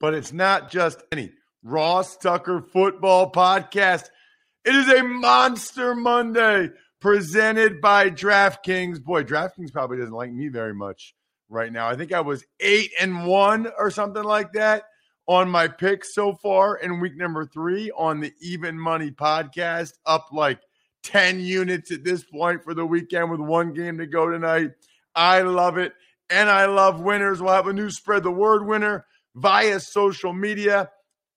But it's not just any Ross Tucker football podcast. It is a Monster Monday presented by DraftKings. Boy, DraftKings probably doesn't like me very much right now. I think I was eight and one or something like that on my picks so far in week number three on the Even Money podcast, up like 10 units at this point for the weekend with one game to go tonight. I love it. And I love winners. We'll have a new spread the word winner via social media.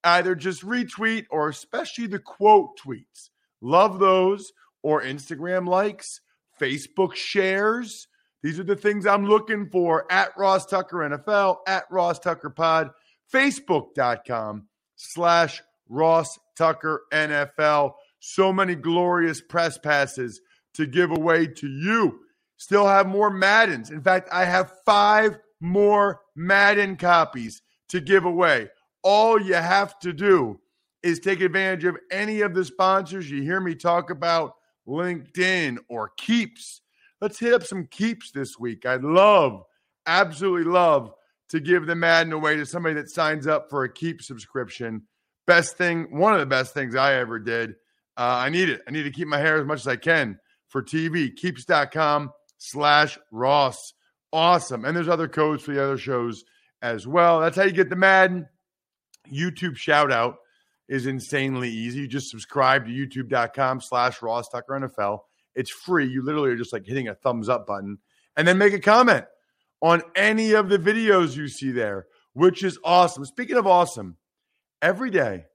Either just retweet or especially the quote tweets. Love those. Or Instagram likes, Facebook shares. These are the things I'm looking for at Ross Tucker NFL, at Ross Tucker Pod, Facebook.com slash Ross Tucker NFL. So many glorious press passes to give away to you. Still have more Maddens. In fact, I have five more Madden copies to give away. All you have to do is take advantage of any of the sponsors you hear me talk about, LinkedIn or Keeps. Let's hit up some Keeps this week. I'd love, absolutely love to give the Madden away to somebody that signs up for a Keep subscription. Best thing, one of the best things I ever did. Uh, I need it. I need to keep my hair as much as I can for TV. Keeps.com slash Ross. Awesome. And there's other codes for the other shows as well. That's how you get the Madden. YouTube shout out is insanely easy. You just subscribe to youtube.com slash Ross Tucker NFL. It's free. You literally are just like hitting a thumbs up button and then make a comment on any of the videos you see there, which is awesome. Speaking of awesome, every day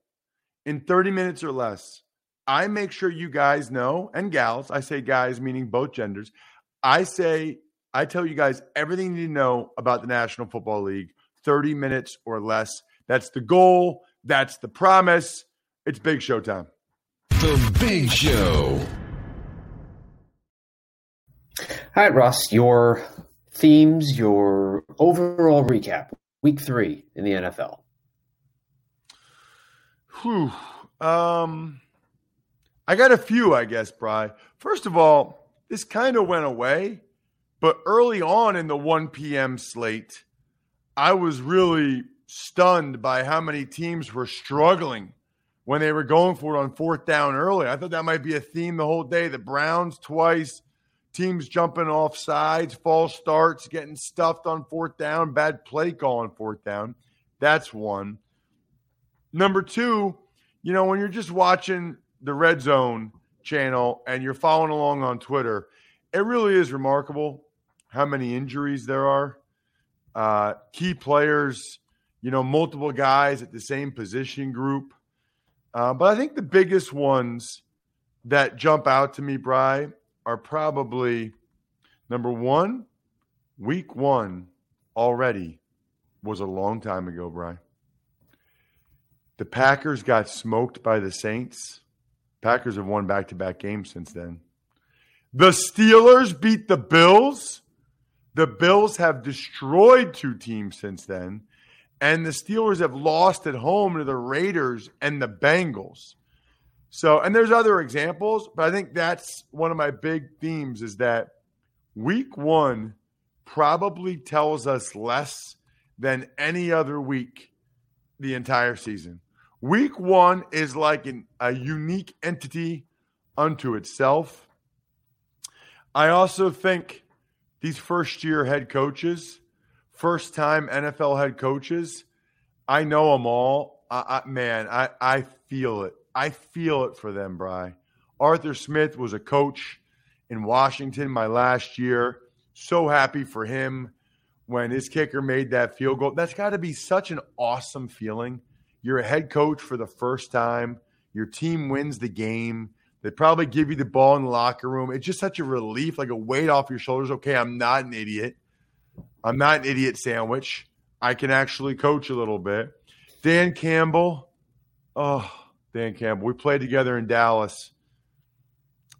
in 30 minutes or less, I make sure you guys know, and gals, I say guys meaning both genders, I say, I tell you guys everything you need to know about the National Football League, 30 minutes or less. That's the goal. That's the promise. It's big show time. The Big Show. All right, Ross, your themes, your overall recap, week three in the NFL. Whew. Um, I got a few, I guess, Bry. First of all, this kind of went away, but early on in the 1 p.m. slate, I was really stunned by how many teams were struggling when they were going for it on fourth down early. I thought that might be a theme the whole day. The Browns twice, teams jumping off sides, false starts, getting stuffed on fourth down, bad play call on fourth down. That's one. Number two, you know, when you're just watching the red zone channel and you're following along on Twitter, it really is remarkable how many injuries there are. Uh, key players, you know, multiple guys at the same position group. Uh, but I think the biggest ones that jump out to me, Bry, are probably number one, week one already was a long time ago, Bry. The Packers got smoked by the Saints. Packers have won back to back games since then. The Steelers beat the Bills. The Bills have destroyed two teams since then. And the Steelers have lost at home to the Raiders and the Bengals. So, and there's other examples, but I think that's one of my big themes is that week one probably tells us less than any other week the entire season. Week one is like an, a unique entity unto itself. I also think these first year head coaches, first time NFL head coaches, I know them all. I, I, man, I, I feel it. I feel it for them, Bry. Arthur Smith was a coach in Washington my last year. So happy for him when his kicker made that field goal. That's got to be such an awesome feeling. You're a head coach for the first time. Your team wins the game. They probably give you the ball in the locker room. It's just such a relief, like a weight off your shoulders. Okay, I'm not an idiot. I'm not an idiot sandwich. I can actually coach a little bit. Dan Campbell. Oh, Dan Campbell. We played together in Dallas.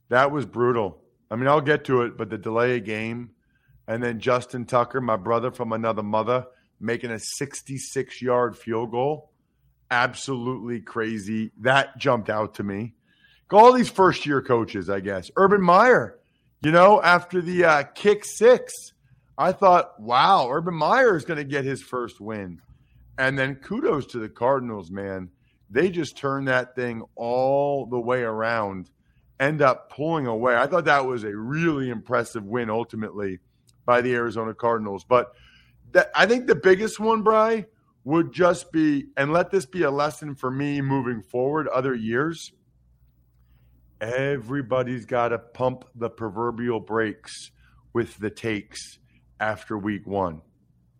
That was brutal. I mean, I'll get to it, but the delay of game, and then Justin Tucker, my brother from another mother, making a 66 yard field goal. Absolutely crazy. That jumped out to me. All these first year coaches, I guess. Urban Meyer, you know, after the uh, kick six, I thought, wow, Urban Meyer is going to get his first win. And then kudos to the Cardinals, man. They just turned that thing all the way around end up pulling away. I thought that was a really impressive win ultimately by the Arizona Cardinals. But that, I think the biggest one, Bry, would just be, and let this be a lesson for me moving forward other years. Everybody's got to pump the proverbial brakes with the takes after week one.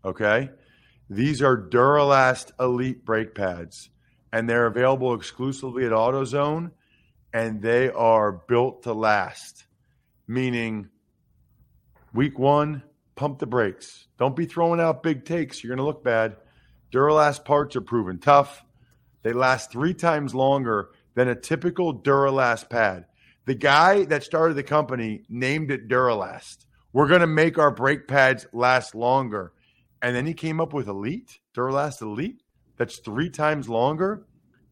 Okay? These are Duralast Elite brake pads, and they're available exclusively at AutoZone and they are built to last, meaning week one, pump the brakes. Don't be throwing out big takes. You're going to look bad. Duralast parts are proven tough. They last three times longer than a typical Duralast pad. The guy that started the company named it Duralast. We're going to make our brake pads last longer. And then he came up with Elite, Duralast Elite. That's three times longer.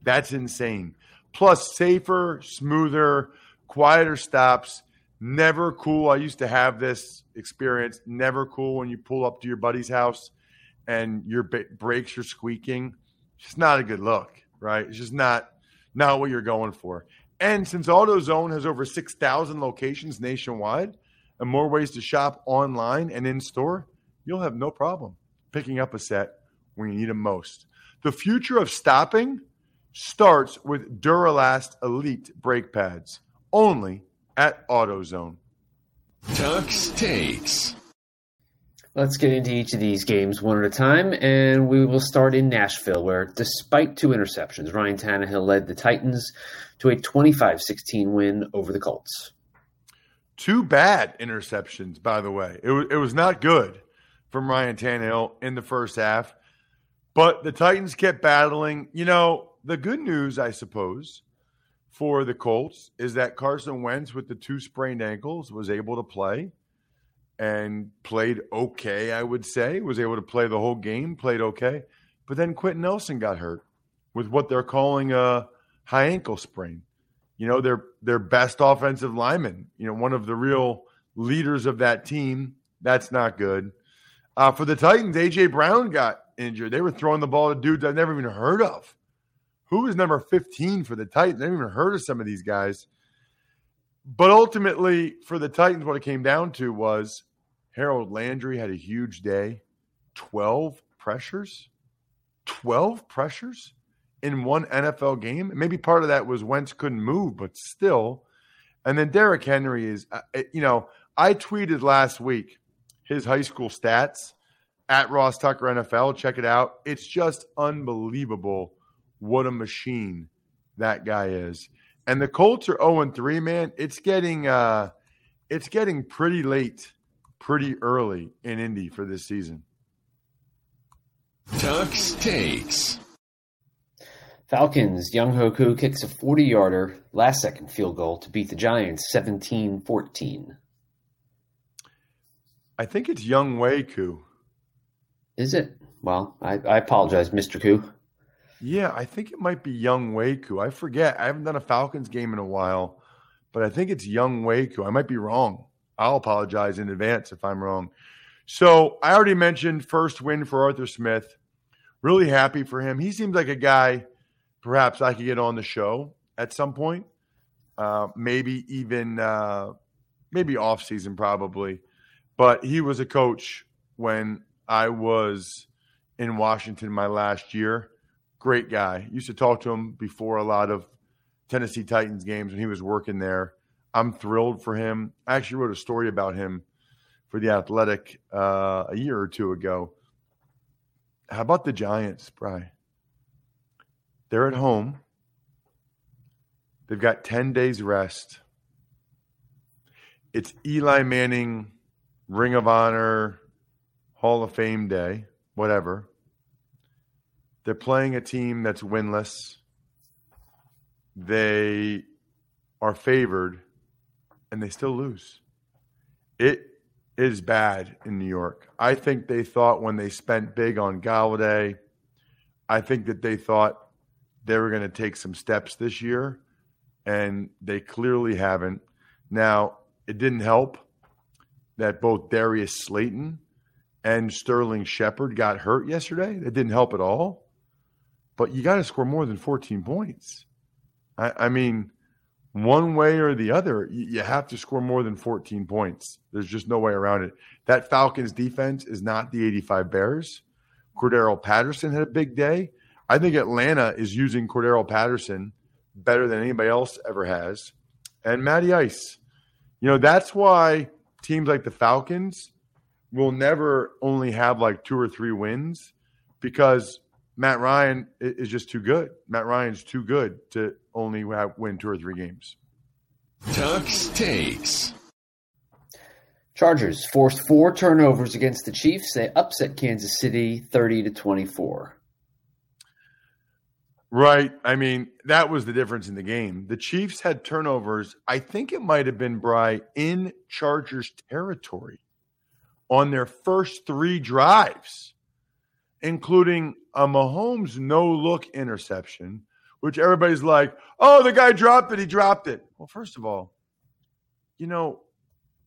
That's insane plus safer, smoother, quieter stops. Never cool. I used to have this experience. Never cool when you pull up to your buddy's house and your brakes are squeaking. It's just not a good look, right? It's just not not what you're going for. And since AutoZone has over 6,000 locations nationwide and more ways to shop online and in store, you'll have no problem picking up a set when you need them most. The future of stopping starts with Duralast Elite brake pads, only at AutoZone. Tuck's takes. Let's get into each of these games one at a time, and we will start in Nashville, where despite two interceptions, Ryan Tannehill led the Titans to a 25 16 win over the Colts. Two bad interceptions, by the way. It was, it was not good from Ryan Tannehill in the first half, but the Titans kept battling. You know, the good news, I suppose, for the Colts is that Carson Wentz, with the two sprained ankles, was able to play and played okay, I would say. Was able to play the whole game, played okay. But then Quenton Nelson got hurt with what they're calling a high ankle sprain. You know, their their best offensive lineman, you know, one of the real leaders of that team. That's not good. Uh, for the Titans, AJ Brown got injured. They were throwing the ball to dudes I've never even heard of. Who is number 15 for the Titans? I haven't even heard of some of these guys. But ultimately, for the Titans, what it came down to was Harold Landry had a huge day. 12 pressures? 12 pressures in one NFL game? Maybe part of that was Wentz couldn't move, but still. And then Derrick Henry is, uh, you know, I tweeted last week his high school stats at Ross Tucker NFL. Check it out. It's just unbelievable what a machine that guy is. And the Colts are 0 3, man. It's getting uh it's getting pretty late, pretty early in Indy for this season. Ducks takes. Falcons, Young Koo kicks a 40 yarder last second field goal to beat the Giants 17 14. I think it's Younghoe Koo. Is it? Well, I, I apologize, Mr. Ku. Yeah, I think it might be Younghoe Koo. I forget. I haven't done a Falcons game in a while, but I think it's Younghoe Koo. I might be wrong. I'll apologize in advance if I'm wrong. So I already mentioned first win for Arthur Smith. Really happy for him. He seems like a guy perhaps I could get on the show at some point. Uh, maybe even uh, maybe off season probably. But he was a coach when I was in Washington my last year. Great guy. Used to talk to him before a lot of Tennessee Titans games when he was working there. I'm thrilled for him. I actually wrote a story about him for the Athletic uh, a year or two ago. How about the Giants, Bry? They're at home. They've got 10 days rest. It's Eli Manning Ring of Honor Hall of Fame day, whatever. They're playing a team that's winless. They are favored and they still lose. It is bad in New York. I think they thought when they spent big on Golladay, I think that they thought they were going to take some steps this year, and they clearly haven't. Now, it didn't help that both Darius Slayton and Sterling Shepard got hurt yesterday. That didn't help at all. But you got to score more than 14 points. I, I mean, one way or the other, you have to score more than 14 points. There's just no way around it. That Falcons defense is not the 85 Bears. Cordarrelle Patterson had a big day. I think Atlanta is using Cordarrelle Patterson better than anybody else ever has. And Matty Ice. You know, that's why teams like the Falcons will never only have like two or three wins because Matt Ryan is just too good. Matt Ryan's too good to only have, win two or three games. Tuck's takes. Chargers forced four turnovers against the Chiefs. They upset Kansas City 30 to 24. Right. I mean, that was the difference in the game. The Chiefs had turnovers. I think it might have been Bry in Chargers territory on their first three drives, including a Mahomes no look interception, which everybody's like, oh, the guy dropped it. He dropped it. Well, first of all, you know,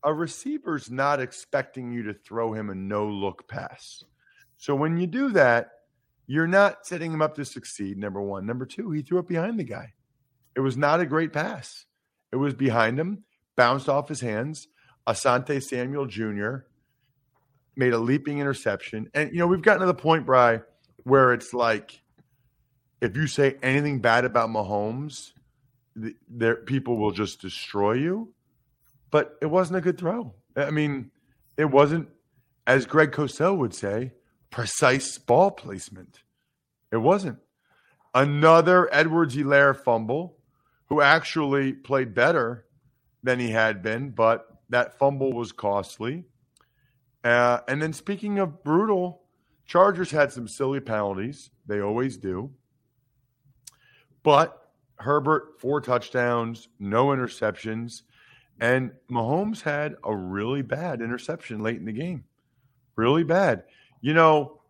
a receiver's not expecting you to throw him a no look pass. So when you do that, you're not setting him up to succeed, number one. Number two, he threw it behind the guy. It was not a great pass. It was behind him, bounced off his hands. Asante Samuel Jr. made a leaping interception. And, you know, we've gotten to the point, Bry, where it's like if you say anything bad about Mahomes, the, there people will just destroy you. But it wasn't a good throw. I mean, it wasn't, as Greg Cosell would say, precise ball placement. It wasn't. Another Edwards-Helaire fumble, who actually played better than he had been, but that fumble was costly. Uh, and then speaking of brutal, Chargers had some silly penalties. They always do. But Herbert, four touchdowns, no interceptions. And Mahomes had a really bad interception late in the game. Really bad. You know,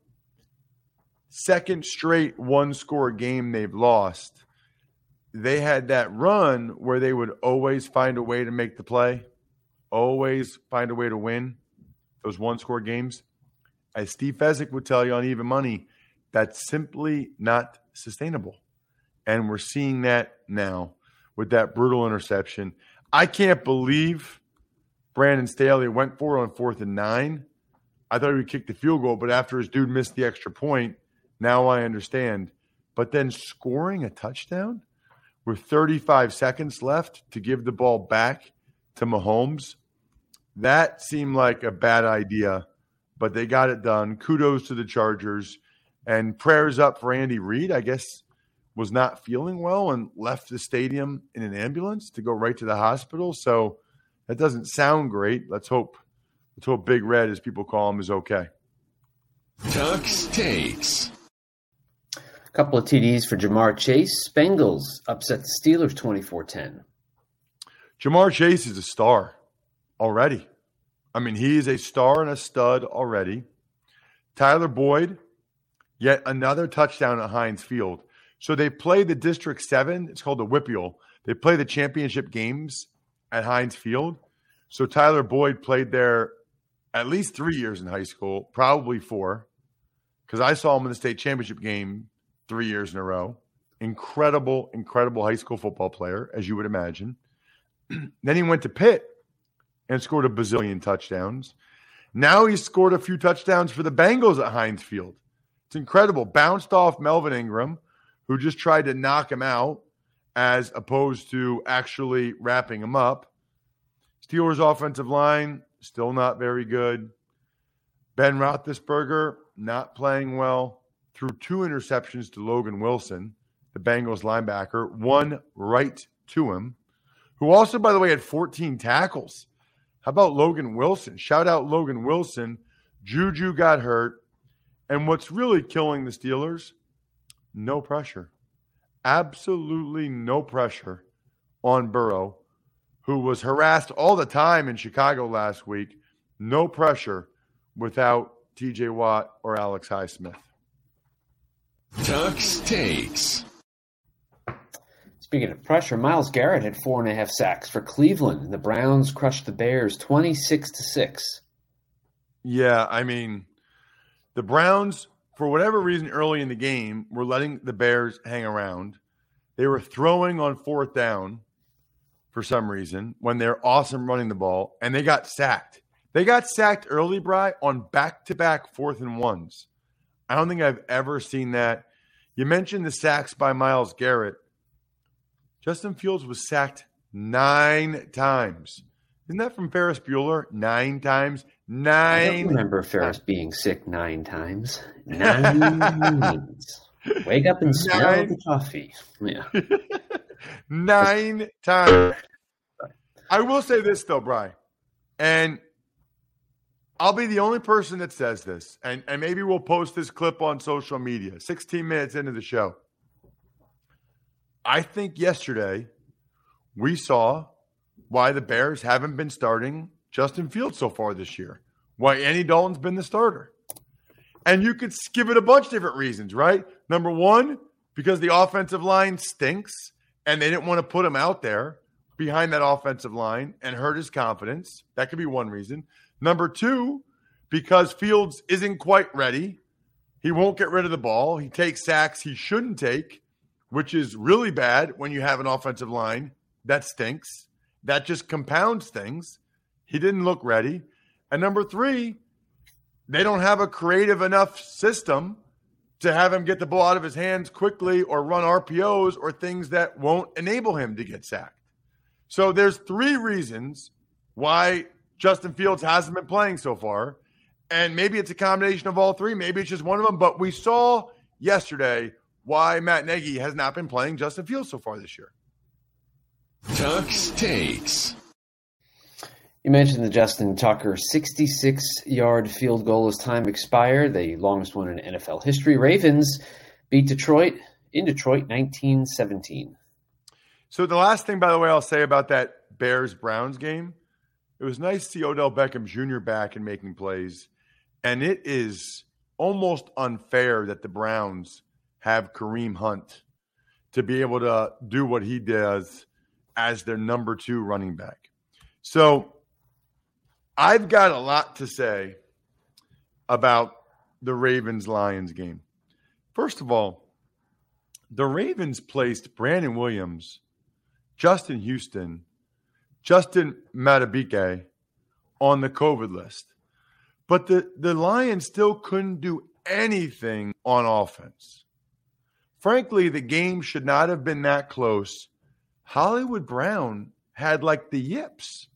second straight one score game they've lost. They had that run where they would always find a way to make the play, always find a way to win those one score games. As Steve Fezzik would tell you on Even Money, that's simply not sustainable. And we're seeing that now with that brutal interception. I can't believe Brandon Staley went for on fourth and nine I thought he would kick the field goal, but after his dude missed the extra point, now I understand. But then scoring a touchdown with 35 seconds left to give the ball back to Mahomes, that seemed like a bad idea, but they got it done. Kudos to the Chargers and prayers up for Andy Reid, I guess was not feeling well and left the stadium in an ambulance to go right to the hospital. So that doesn't sound great. Let's hope Let's hope Big Red, as people call him, is okay. Tuck's takes. A couple of TDs for Ja'Marr Chase. Bengals upset the Steelers 24 10. Ja'Marr Chase is a star already. I mean, he is a star and a stud already. Tyler Boyd, yet another touchdown at Heinz Field. So they play the District 7. It's called the WPIAL. They play the championship games at Heinz Field. So Tyler Boyd played there at least three years in high school, probably four, because I saw him in the state championship game three years in a row. Incredible, incredible high school football player, as you would imagine. then he went to Pitt and scored a bazillion touchdowns. Now he's scored a few touchdowns for the Bengals at Heinz Field. It's incredible. Bounced off Melvin Ingram, who just tried to knock him out as opposed to actually wrapping him up. Steelers' offensive line, still not very good. Ben Roethlisberger, not playing well. Threw two interceptions to Logan Wilson, the Bengals linebacker, one right to him, who also, by the way, had 14 tackles. How about Logan Wilson? Shout out Logan Wilson. Juju got hurt. And what's really killing the Steelers? No pressure. Absolutely no pressure on Burrow, who was harassed all the time in Chicago last week. No pressure without TJ Watt or Alex Highsmith. Tuck's takes. Speaking of pressure, Myles Garrett had four and a half sacks for Cleveland. And the Browns crushed the Bears twenty six to six. Yeah, I mean, the Browns, for whatever reason, early in the game, were letting the Bears hang around. They were throwing on fourth down for some reason when they're awesome running the ball, and they got sacked. They got sacked early, Bry, on back to back fourth and ones. I don't think I've ever seen that. You mentioned the sacks by Myles Garrett. Justin Fields was sacked nine times. Isn't that from Ferris Bueller? Nine times. Nine. I remember Ferris being sick nine times. Nine. Wake up and smell Nine. the coffee. Yeah. Nine times. I will say this though, Bry, and I'll be the only person that says this, and, and maybe we'll post this clip on social media. 16 minutes into the show. I think yesterday we saw why the Bears haven't been starting Justin Fields so far this year. Why Andy Dalton's been the starter. And you could give it a bunch of different reasons, right? Number one, because the offensive line stinks and they didn't want to put him out there behind that offensive line and hurt his confidence. That could be one reason. Number two, because Fields isn't quite ready. He won't get rid of the ball. He takes sacks he shouldn't take, which is really bad when you have an offensive line that stinks. That just compounds things. He didn't look ready. And number three, they don't have a creative enough system to have him get the ball out of his hands quickly or run RPOs or things that won't enable him to get sacked. So there's three reasons why Justin Fields hasn't been playing so far. And maybe it's a combination of all three. Maybe it's just one of them. But we saw yesterday why Matt Nagy has not been playing Justin Fields so far this year. Tuck's takes. You mentioned the Justin Tucker 66 yard field goal as time expired, the longest one in NFL history. Ravens beat Detroit in Detroit 1917. So the last thing, by the way, I'll say about that Bears Browns game, it was nice to see Odell Beckham Jr. back and making plays, and it is almost unfair that the Browns have Kareem Hunt to be able to do what he does as their number two running back. So I've got a lot to say about the Ravens Lions game. First of all, the Ravens placed Brandon Williams, Justin Houston, Justin Madubuike on the COVID list. But the, the Lions still couldn't do anything on offense. Frankly, the game should not have been that close. Hollywood Brown had like the yips.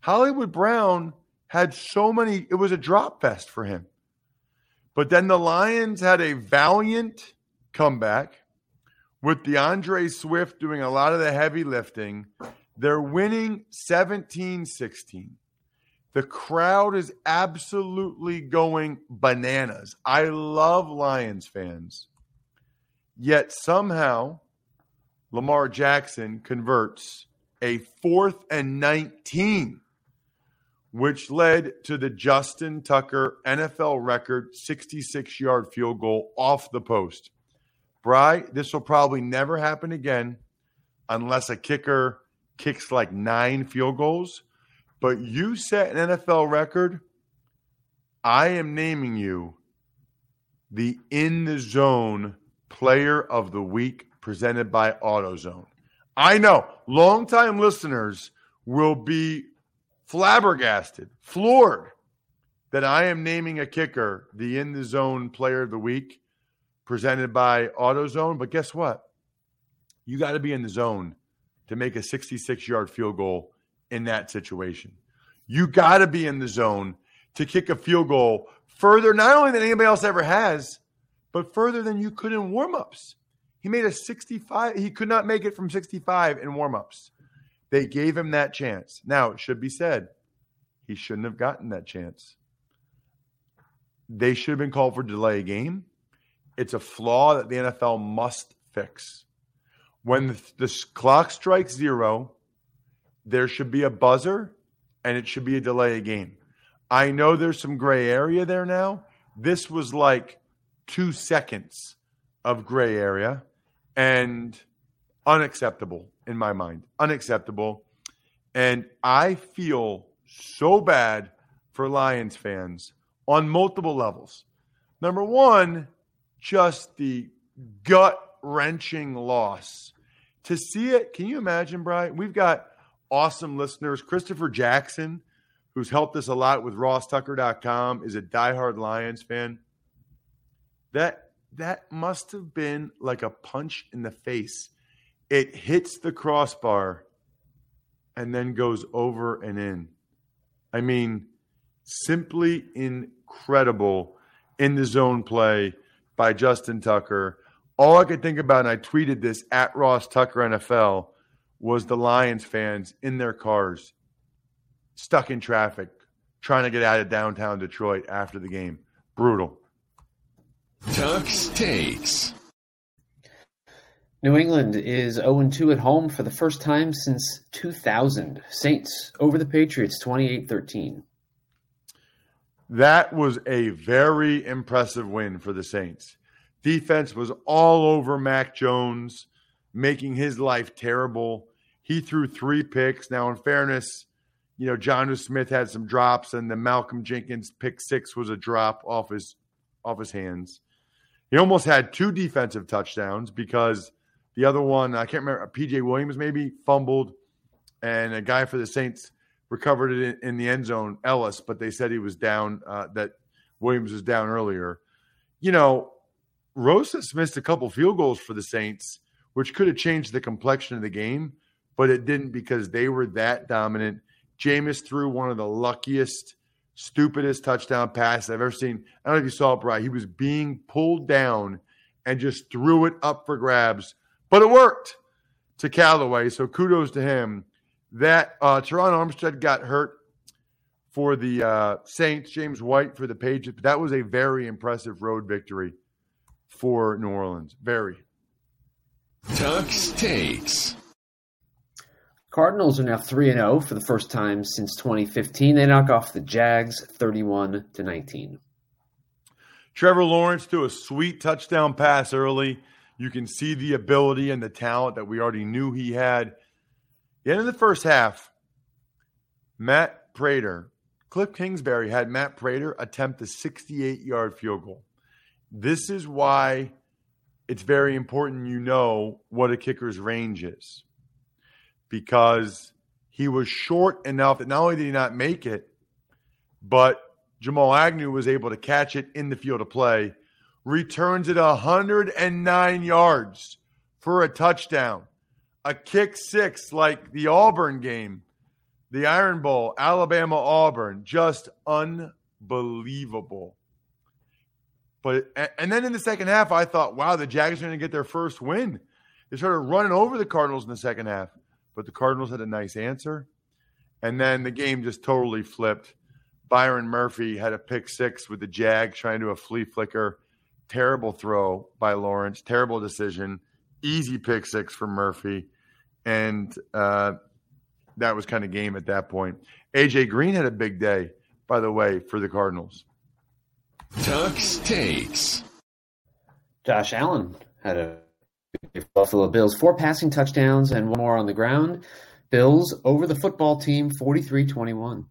Hollywood Brown had so many, it was a drop fest for him. But then the Lions had a valiant comeback with D'Andre Swift doing a lot of the heavy lifting. They're winning 17 16. The crowd is absolutely going bananas. I love Lions fans. Yet somehow Lamar Jackson converts a fourth and 19, which led to the Justin Tucker NFL record 66 yard field goal off the post. Bry, this will probably never happen again unless a kicker kicks like nine field goals. But you set an NFL record I am naming you the in the zone player of the week presented by AutoZone. I know longtime listeners will be flabbergasted, floored that I am naming a kicker the in the zone player of the week presented by AutoZone. But guess what? You got to be in the zone to make a 66 yard field goal in that situation. You got to be in the zone to kick a field goal further, not only than anybody else ever has, but further than you could in warmups. He made a 65, he could not make it from 65 in warmups. They gave him that chance. Now, it should be said, he shouldn't have gotten that chance. They should have been called for delay game. It's a flaw that the NFL must fix. When the, the clock strikes zero, there should be a buzzer and it should be a delay a game. I know there's some gray area there now. This was like two seconds of gray area and unacceptable in my mind. Unacceptable. And I feel so bad for Lions fans on multiple levels. Number one, just the gut wrenching loss. To see it, can you imagine, Brian? We've got awesome listeners. Christopher Jackson, who's helped us a lot with RossTucker.com, is a diehard Lions fan. That that must have been like a punch in the face. It hits the crossbar and then goes over and in. I mean, simply incredible in the zone play by Justin Tucker. All I could think about, and I tweeted this at Ross Tucker NFL, was the Lions fans in their cars, stuck in traffic, trying to get out of downtown Detroit after the game. Brutal. Tuck's takes. New England is 0 2 at home for the first time since 2000. Saints over the Patriots 28 13. That was a very impressive win for the Saints. Defense was all over Mac Jones, making his life terrible. He threw three picks. Now, in fairness, you know, Jonnu Smith had some drops, and the Malcolm Jenkins pick six was a drop off his off his hands. He almost had two defensive touchdowns because the other one, I can't remember, PJ Williams maybe fumbled, and a guy for the Saints recovered it in, in the end zone, Ellis, but they said he was down, uh, that Williams was down earlier. You know, Rosas missed a couple field goals for the Saints, which could have changed the complexion of the game, but it didn't because they were that dominant. Jameis threw one of the luckiest, stupidest touchdown pass I've ever seen. I don't know if you saw it, Brian. He was being pulled down and just threw it up for grabs, but it worked to Callaway. So kudos to him. That uh, Terron Armstead got hurt for the uh, Saints, James White for the Patriots. That was a very impressive road victory for New Orleans. Very. Tuck's takes. Cardinals are now 3 0 for the first time since 2015. They knock off the Jags 31 to 19. Trevor Lawrence threw a sweet touchdown pass early. You can see the ability and the talent that we already knew he had. The end of the first half, Matt Prater, Cliff Kingsbury had Matt Prater attempt a 68 yard field goal. This is why it's very important you know what a kicker's range is because he was short enough that not only did he not make it, but Jamal Agnew was able to catch it in the field of play, returns it 109 yards for a touchdown. A kick six like the Auburn game, the Iron Bowl, Alabama Auburn, just unbelievable. But and then in the second half, I thought, wow, the Jags are going to get their first win. They started running over the Cardinals in the second half, but the Cardinals had a nice answer, and then the game just totally flipped. Byron Murphy had a pick six with the Jag trying to do a flea flicker. Terrible throw by Lawrence. Terrible decision. Easy pick six for Murphy, and uh, that was kind of game at that point. AJ Green had a big day, by the way, for the Cardinals. Tuck's takes. Josh Allen had a Buffalo Bills four passing touchdowns and one more on the ground. Bills over the football team 43 21.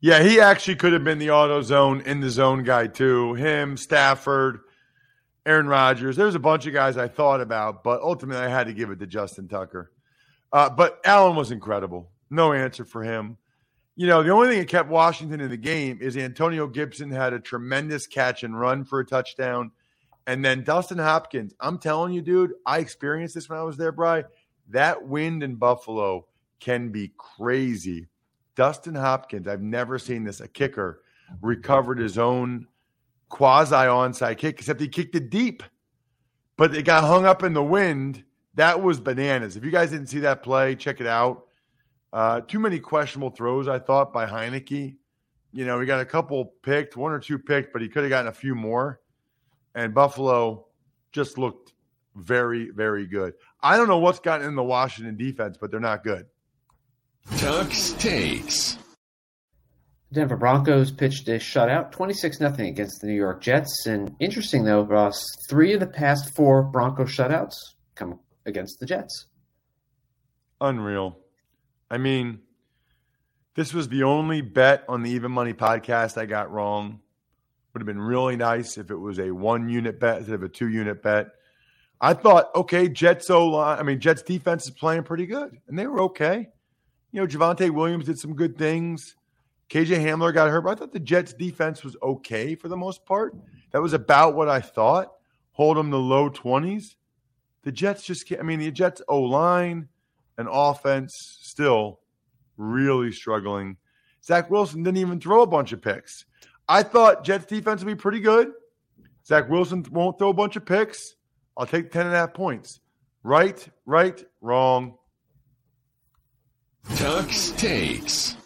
Yeah, he actually could have been the auto zone in the zone guy too. Him, Stafford, Aaron Rodgers. There's a bunch of guys I thought about, but ultimately I had to give it to Justin Tucker. Uh, but Allen was incredible. No answer for him. You know, the only thing that kept Washington in the game is Antonio Gibson had a tremendous catch and run for a touchdown. And then Dustin Hopkins, I'm telling you, dude, I experienced this when I was there, Bry. That wind in Buffalo can be crazy. Dustin Hopkins, I've never seen this, a kicker, recovered his own quasi onside kick, except he kicked it deep. But it got hung up in the wind. That was bananas. If you guys didn't see that play, check it out. Uh, too many questionable throws, I thought, by Heinicke. You know, he got a couple picked, one or two picked, but he could have gotten a few more. And Buffalo just looked very, very good. I don't know what's gotten in the Washington defense, but they're not good. Tuck's takes. Denver Broncos pitched a shutout, 26 0 against the New York Jets. And interesting, though, Ross, three of the past four Bronco shutouts come against the Jets. Unreal. I mean, this was the only bet on the Even Money podcast I got wrong. Would have been really nice if it was a one unit bet instead of a two unit bet. I thought, okay, Jets O line, I mean, Jets defense is playing pretty good, and they were okay. You know, Javonte Williams did some good things. KJ Hamler got hurt, but I thought the Jets defense was okay for the most part. That was about what I thought. Hold them the low 20s. The Jets just can't, I mean, the Jets O line and offense still really struggling. Zach Wilson didn't even throw a bunch of picks. I thought Jets defense would be pretty good. Zach Wilson won't throw a bunch of picks. I'll take 10 and a half points. Right, right, wrong. Tuck's takes.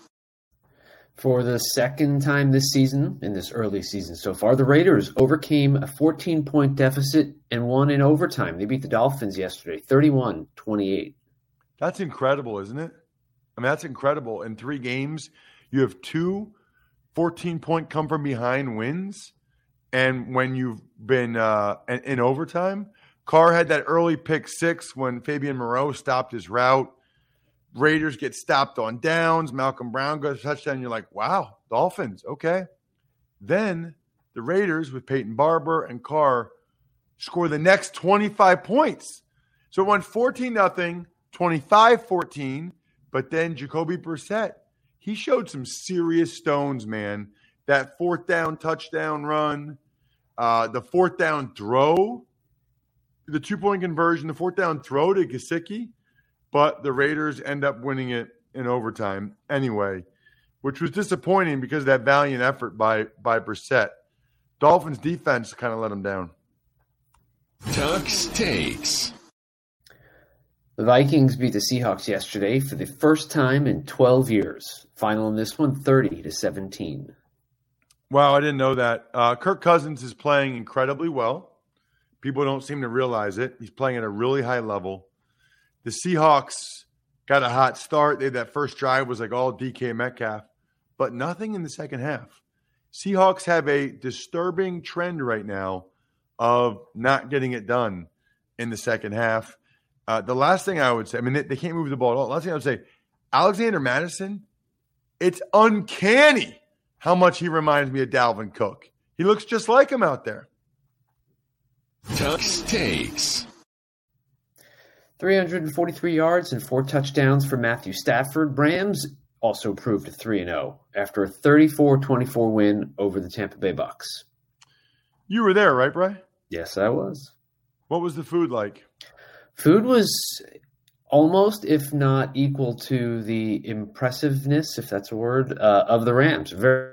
For the second time this season, in this early season so far, the Raiders overcame a 14 point deficit and won in overtime. They beat the Dolphins yesterday, 31 28. That's incredible, isn't it? I mean, that's incredible. In three games, you have two 14 point come from behind wins. And when you've been uh, in, overtime, Carr had that early pick six when Fabian Moreau stopped his route. Raiders get stopped on downs. Malcolm Brown goes touchdown. You're like, wow, Dolphins, okay. Then the Raiders with Peyton Barber and Carr score the next 25 points. So it went 14 nothing, 25 14. But then Jacoby Brissett, he showed some serious stones, man. That fourth down touchdown run, uh, the fourth down throw, the two point conversion, the fourth down throw to Gesicki but the Raiders end up winning it in overtime anyway, which was disappointing because of that valiant effort by by Brissett. Dolphins defense kind of let them down. Tuck's takes. The Vikings beat the Seahawks yesterday for the first time in 12 years. Final in this one, 30 to 17. Wow, I didn't know that. Uh, Kirk Cousins is playing incredibly well. People don't seem to realize it. He's playing at a really high level the Seahawks got a hot start. They that first drive was like all DK Metcalf, but nothing in the second half. Seahawks have a disturbing trend right now of not getting it done in the second half. Uh, the last thing I would say, I mean, they, they can't move the ball at all. Last thing I would say, Alexander Mattison, it's uncanny how much he reminds me of Dalvin Cook. He looks just like him out there. Tuck's takes. 343 yards and four touchdowns for Matthew Stafford. Rams also proved 3 0 after a 34 24 win over the Tampa Bay Bucks. You were there, right, Bry? Yes, I was. What was the food like? Food was almost, if not equal to the impressiveness, if that's a word, uh, of the Rams. Very,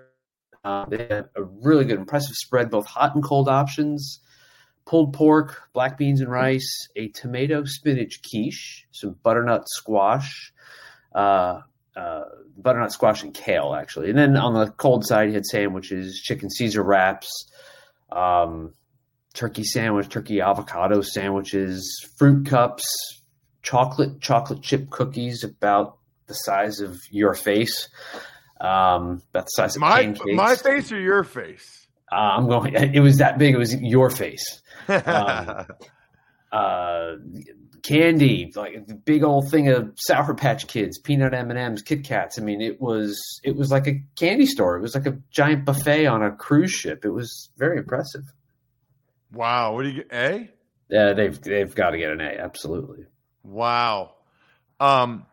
uh, they had a really good, impressive spread, both hot and cold options pulled pork, black beans and rice, a tomato spinach quiche, some butternut squash, uh, uh, butternut squash and kale, actually. And then on the cold side, you had sandwiches, chicken Caesar wraps, um, turkey sandwich, turkey avocado sandwiches, fruit cups, chocolate chocolate chip cookies about the size of your face, um, about the size of my pancakes. my face or your face? Uh, I'm going. It was that big. It was your face. Um, uh, candy, like the big old thing of Sour Patch Kids, peanut M and M's, Kit Kats. I mean, it was it was like a candy store. It was like a giant buffet on a cruise ship. It was very impressive. Wow, what do you get? A? Yeah, they've they've got to get an A. Absolutely. Wow. Um,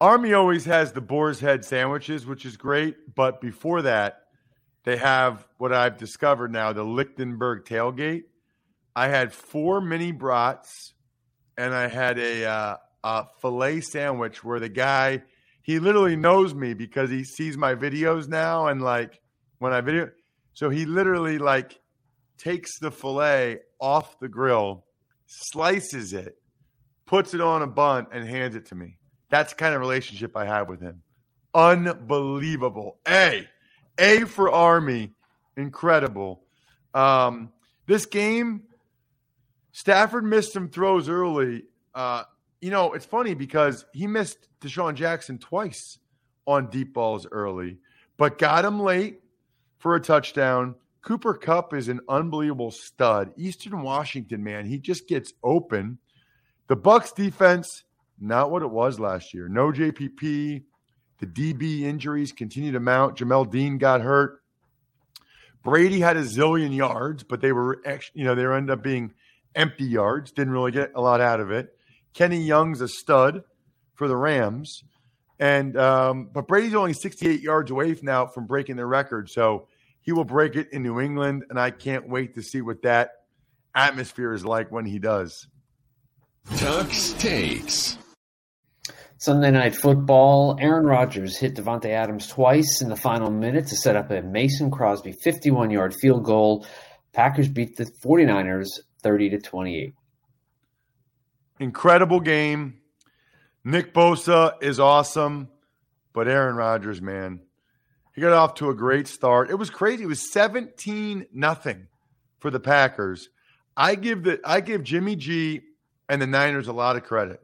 Army always has the boar's head sandwiches, which is great. But before that, they have what I've discovered now the Lichtenberg tailgate. I had four mini brats and I had a, uh, a filet sandwich where the guy, he literally knows me because he sees my videos now. And like when I video, so he literally like takes the filet off the grill, slices it, puts it on a bun, and hands it to me. That's the kind of relationship I have with him. Unbelievable. A. A for Army. Incredible. Um, this game, Stafford missed some throws early. Uh, you know, it's funny because he missed DeSean Jackson twice on deep balls early, but got him late for a touchdown. Cooper Kupp is an unbelievable stud. Eastern Washington, man, he just gets open. The Bucks defense, not what it was last year. No JPP. The DB injuries continue to mount. Jamel Dean got hurt. Brady had a zillion yards, but they were, actually, you know, they ended up being empty yards. Didn't really get a lot out of it. Kenny Young's a stud for the Rams, and um, but Brady's only 68 yards away from now from breaking the record. So he will break it in New England, and I can't wait to see what that atmosphere is like when he does. Tuck's takes. Sunday night football. Aaron Rodgers hit Davante Adams twice in the final minute to set up a Mason Crosby 51 yard field goal. Packers beat the 49ers 30 to 28. Incredible game. Nick Bosa is awesome, but Aaron Rodgers, man, he got off to a great start. It was crazy. It was 17 nothing for the Packers. I give the I give Jimmy G and the Niners a lot of credit.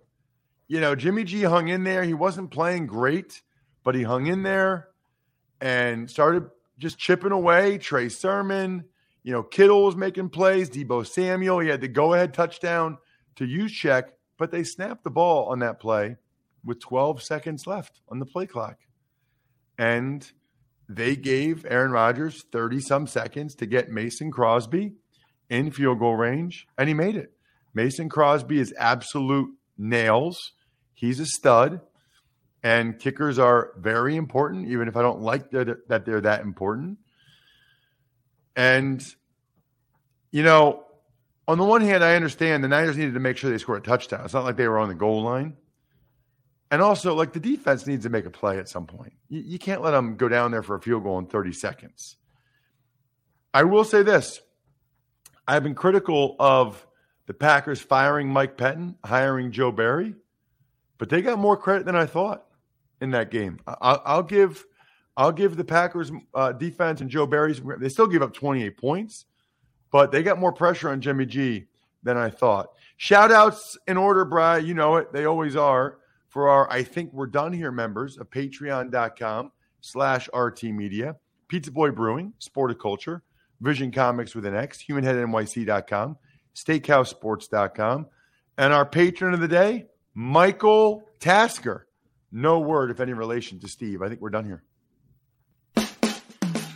You know, Jimmy G hung in there. He wasn't playing great, but he hung in there and started just chipping away. Trey Sermon, you know, Kittle was making plays. Deebo Samuel, he had the go ahead touchdown to Juszczyk, but they snapped the ball on that play with 12 seconds left on the play clock. And they gave Aaron Rodgers 30 some seconds to get Mason Crosby in field goal range, and he made it. Mason Crosby is absolute nails. He's a stud, and kickers are very important, even if I don't like that, they're that important. And, you know, on the one hand, I understand the Niners needed to make sure they scored a touchdown. It's not like they were on the goal line. And also, like the defense needs to make a play at some point. You, you, can't let them go down there for a field goal in 30 seconds. I will say this I've been critical of the Packers firing Mike Pettine, hiring Joe Barry, but they got more credit than I thought in that game. I'll, I'll give. I'll give the Packers uh, defense and Joe Barry's. They still give up 28 points, but they got more pressure on Jimmy G than I thought. Shout outs in order, Bry. You know it. They always are for our I Think We're Done Here members of patreon.com slash RT Media, Pizza Boy Brewing, Sporticulture, Vision Comix with an X, HumanHeadNYC.com, SteakhouseSports.com, and our patron of the day, Michael Tasker. No word, if any relation to Steve. I think we're done here.